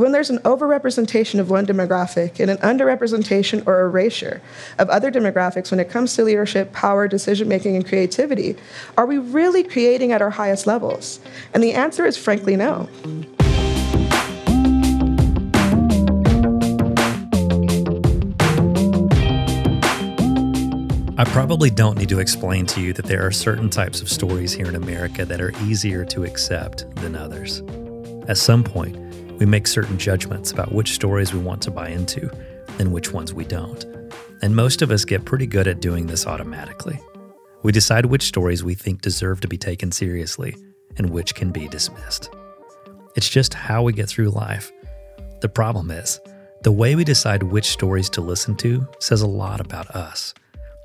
When there's an overrepresentation of one demographic and an underrepresentation or erasure of other demographics when it comes to leadership, power, decision making, and creativity, are we really creating at our highest levels? And the answer is frankly no. I probably don't need to explain to you that there are certain types of stories here in America that are easier to accept than others. At some point, we make certain judgments about which stories we want to buy into and which ones we don't. And most of us get pretty good at doing this automatically. We decide which stories we think deserve to be taken seriously and which can be dismissed. It's just how we get through life. The problem is, the way we decide which stories to listen to says a lot about us.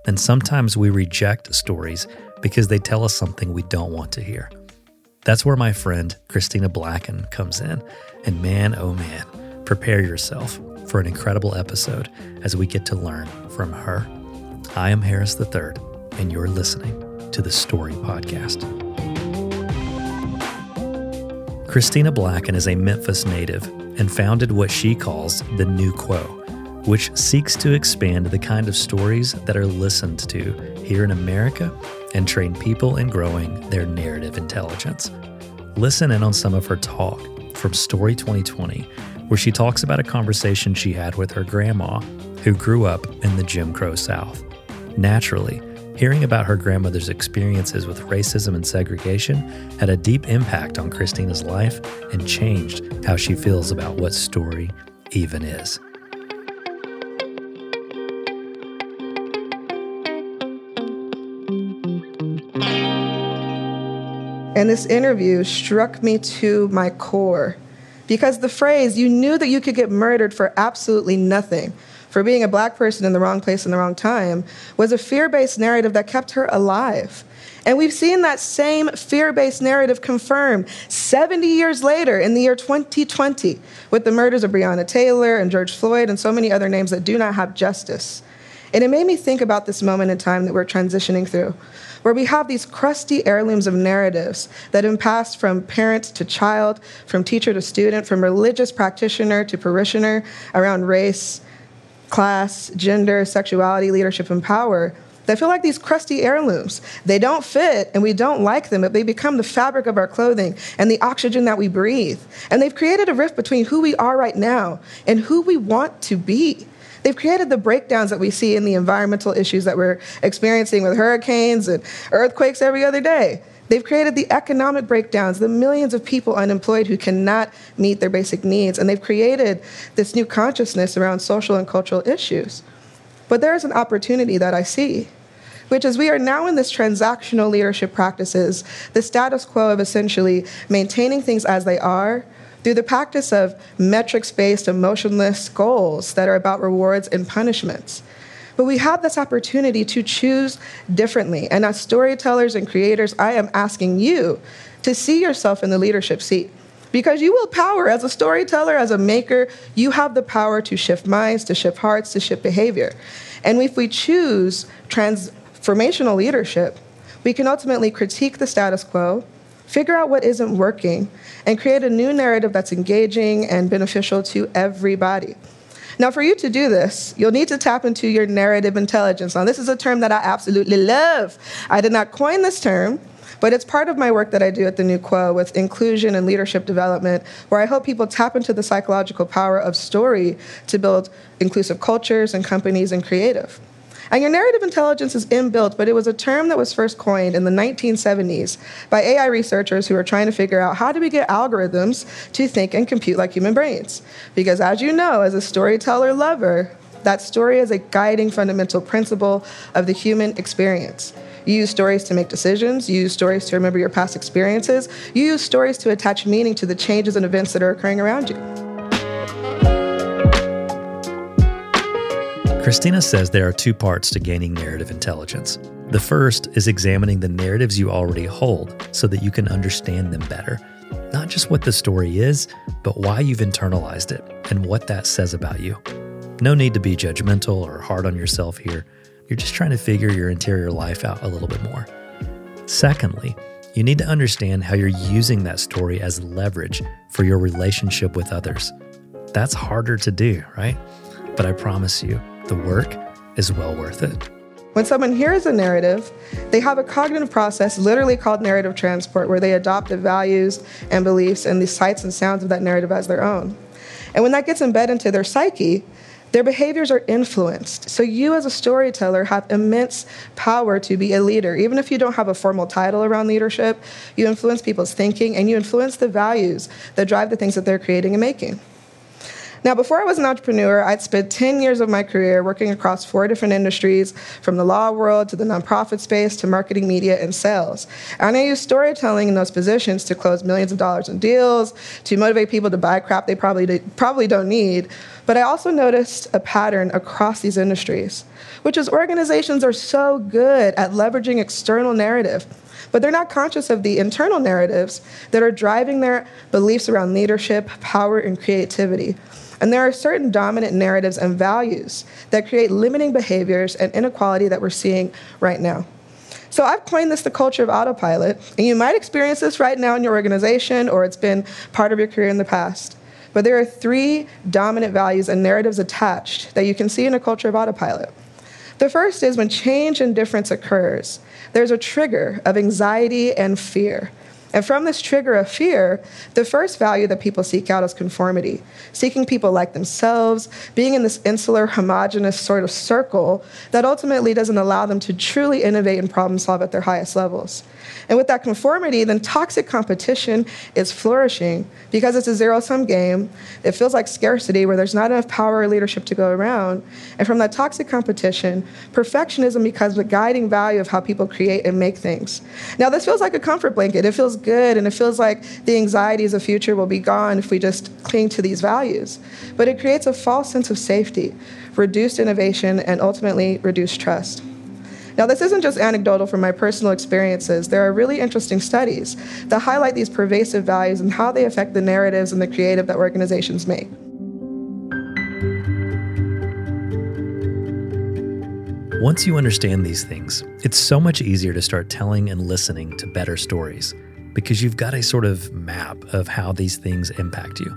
And sometimes we reject stories because they tell us something we don't want to hear. That's where my friend Christina Blacken comes in. And man, oh man, prepare yourself for an incredible episode as we get to learn from her. I am Harris III, and you're listening to the Story Podcast. Christina Blacken is a Memphis native and founded what she calls the New Quo which seeks to expand the kind of stories that are listened to here in America and train people in growing their narrative intelligence. Listen in on some of her talk from Story 2020, where she talks about a conversation she had with her grandma, who grew up in the Jim Crow South. Naturally, hearing about her grandmother's experiences with racism and segregation had a deep impact on Christina's life and changed how she feels about what story even is. And this interview struck me to my core because the phrase, you knew that you could get murdered for absolutely nothing, for being a black person in the wrong place in the wrong time, was a fear based narrative that kept her alive. And we've seen that same fear based narrative confirmed 70 years later in the year 2020 with the murders of Breonna Taylor and George Floyd and so many other names that do not have justice. And it made me think about this moment in time that we're transitioning through, where we have these crusty heirlooms of narratives that have passed from parent to child, from teacher to student, from religious practitioner to parishioner around race, class, gender, sexuality, leadership, and power. They feel like these crusty heirlooms. They don't fit and we don't like them, but they become the fabric of our clothing and the oxygen that we breathe. And they've created a rift between who we are right now and who we want to be. They've created the breakdowns that we see in the environmental issues that we're experiencing with hurricanes and earthquakes every other day. They've created the economic breakdowns, the millions of people unemployed who cannot meet their basic needs, and they've created this new consciousness around social and cultural issues. But there is an opportunity that I see, which is we are now in this transactional leadership practices, the status quo of essentially maintaining things as they are through the practice of metrics based, emotionless goals that are about rewards and punishments. But we have this opportunity to choose differently. And as storytellers and creators, I am asking you to see yourself in the leadership seat. Because you will power as a storyteller, as a maker, you have the power to shift minds, to shift hearts, to shift behavior. And if we choose transformational leadership, we can ultimately critique the status quo, figure out what isn't working, and create a new narrative that's engaging and beneficial to everybody. Now, for you to do this, you'll need to tap into your narrative intelligence. Now, this is a term that I absolutely love. I did not coin this term, but it's part of my work that I do at the New Quo with inclusion and leadership development, where I help people tap into the psychological power of story to build inclusive cultures and companies and creative. And your narrative intelligence is inbuilt, but it was a term that was first coined in the 1970s by AI researchers who were trying to figure out how do we get algorithms to think and compute like human brains. Because as you know, as a storyteller lover, that story is a guiding fundamental principle of the human experience. You use stories to make decisions. You use stories to remember your past experiences. You use stories to attach meaning to the changes and events that are occurring around you. Christina says there are two parts to gaining narrative intelligence. The first is examining the narratives you already hold so that you can understand them better. Not just what the story is, but why you've internalized it and what that says about you. No need to be judgmental or hard on yourself here. You're just trying to figure your interior life out a little bit more. Secondly, you need to understand how you're using that story as leverage for your relationship with others. That's harder to do, right? But I promise you, the work is well worth it. When someone hears a narrative, they have a cognitive process literally called narrative transport, where they adopt the values and beliefs and the sights and sounds of that narrative as their own. And when that gets embedded into their psyche, their behaviors are influenced. So, you as a storyteller have immense power to be a leader. Even if you don't have a formal title around leadership, you influence people's thinking and you influence the values that drive the things that they're creating and making. Now, before I was an entrepreneur, I'd spent 10 years of my career working across four different industries, from the law world to the nonprofit space to marketing, media, and sales. And I used storytelling in those positions to close millions of dollars in deals, to motivate people to buy crap they probably, probably don't need. But I also noticed a pattern across these industries, which is organizations are so good at leveraging external narrative but they're not conscious of the internal narratives that are driving their beliefs around leadership, power, and creativity. And there are certain dominant narratives and values that create limiting behaviors and inequality that we're seeing right now. So I've coined this the culture of autopilot, and you might experience this right now in your organization or it's been part of your career in the past. But there are three dominant values and narratives attached that you can see in a culture of autopilot. The first is when change and difference occurs, there's a trigger of anxiety and fear. And from this trigger of fear, the first value that people seek out is conformity, seeking people like themselves, being in this insular, homogenous sort of circle that ultimately doesn't allow them to truly innovate and problem solve at their highest levels. And with that conformity, then toxic competition is flourishing because it's a zero sum game. It feels like scarcity where there's not enough power or leadership to go around. And from that toxic competition, perfectionism becomes the guiding value of how people create and make things. Now, this feels like a comfort blanket. It feels good and it feels like the anxieties of future will be gone if we just cling to these values. But it creates a false sense of safety, reduced innovation, and ultimately reduced trust. Now, this isn't just anecdotal from my personal experiences. There are really interesting studies that highlight these pervasive values and how they affect the narratives and the creative that organizations make. Once you understand these things, it's so much easier to start telling and listening to better stories because you've got a sort of map of how these things impact you.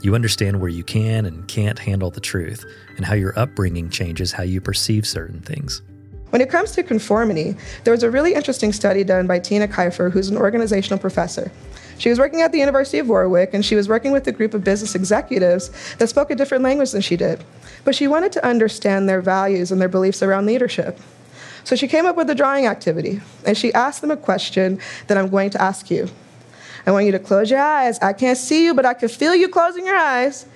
You understand where you can and can't handle the truth, and how your upbringing changes how you perceive certain things. When it comes to conformity, there was a really interesting study done by Tina Kiefer, who's an organizational professor. She was working at the University of Warwick, and she was working with a group of business executives that spoke a different language than she did. But she wanted to understand their values and their beliefs around leadership. So she came up with a drawing activity, and she asked them a question that I'm going to ask you. I want you to close your eyes. I can't see you, but I can feel you closing your eyes.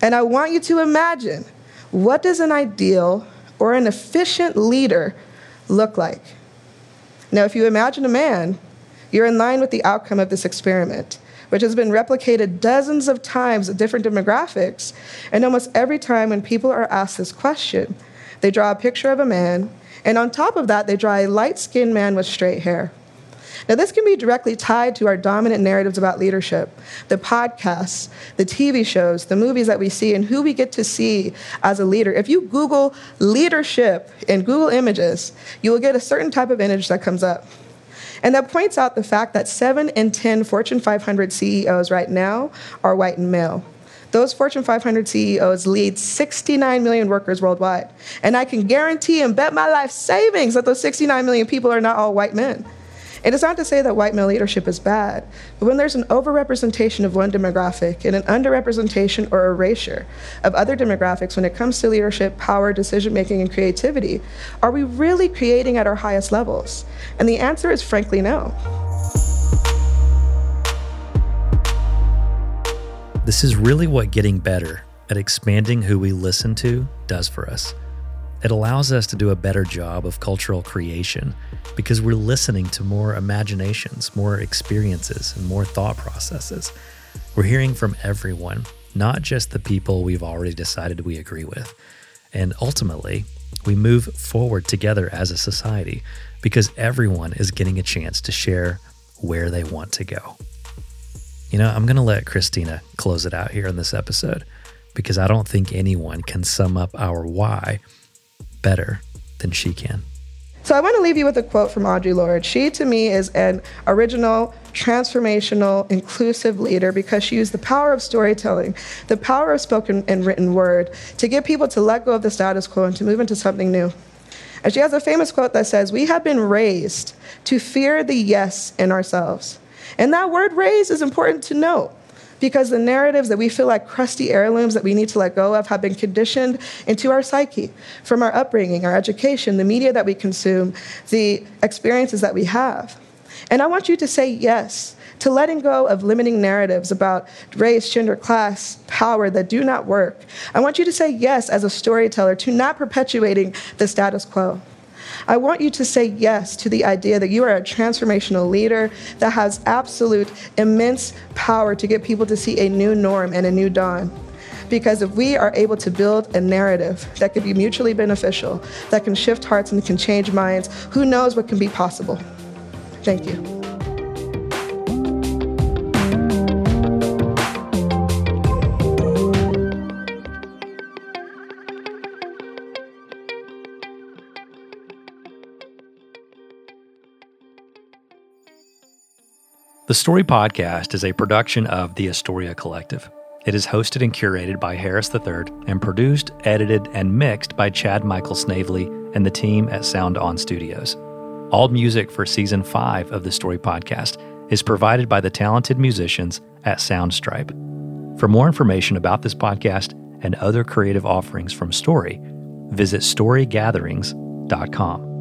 And I want you to imagine what does an ideal or an efficient leader look like? Now, if you imagine a man, you're in line with the outcome of this experiment, which has been replicated dozens of times at different demographics. And almost every time when people are asked this question, they draw a picture of a man, and on top of that, they draw a light skinned man with straight hair. Now, this can be directly tied to our dominant narratives about leadership the podcasts, the TV shows, the movies that we see, and who we get to see as a leader. If you Google leadership in Google Images, you will get a certain type of image that comes up. And that points out the fact that seven in 10 Fortune 500 CEOs right now are white and male. Those Fortune 500 CEOs lead 69 million workers worldwide. And I can guarantee and bet my life savings that those 69 million people are not all white men. And it's not to say that white male leadership is bad, but when there's an overrepresentation of one demographic and an underrepresentation or erasure of other demographics when it comes to leadership, power, decision making, and creativity, are we really creating at our highest levels? And the answer is frankly no. This is really what getting better at expanding who we listen to does for us. It allows us to do a better job of cultural creation because we're listening to more imaginations, more experiences, and more thought processes. We're hearing from everyone, not just the people we've already decided we agree with. And ultimately, we move forward together as a society because everyone is getting a chance to share where they want to go. You know, I'm going to let Christina close it out here in this episode because I don't think anyone can sum up our why better than she can. So I want to leave you with a quote from Audre Lorde. She, to me, is an original, transformational, inclusive leader because she used the power of storytelling, the power of spoken and written word, to get people to let go of the status quo and to move into something new. And she has a famous quote that says, We have been raised to fear the yes in ourselves. And that word raised is important to note because the narratives that we feel like crusty heirlooms that we need to let go of have been conditioned into our psyche from our upbringing, our education, the media that we consume, the experiences that we have. And I want you to say yes to letting go of limiting narratives about race, gender, class, power that do not work. I want you to say yes as a storyteller to not perpetuating the status quo. I want you to say yes to the idea that you are a transformational leader that has absolute immense power to get people to see a new norm and a new dawn. Because if we are able to build a narrative that could be mutually beneficial, that can shift hearts and can change minds, who knows what can be possible? Thank you. The Story Podcast is a production of the Astoria Collective. It is hosted and curated by Harris III and produced, edited, and mixed by Chad Michael Snavely and the team at Sound On Studios. All music for season five of the Story Podcast is provided by the talented musicians at Soundstripe. For more information about this podcast and other creative offerings from Story, visit storygatherings.com.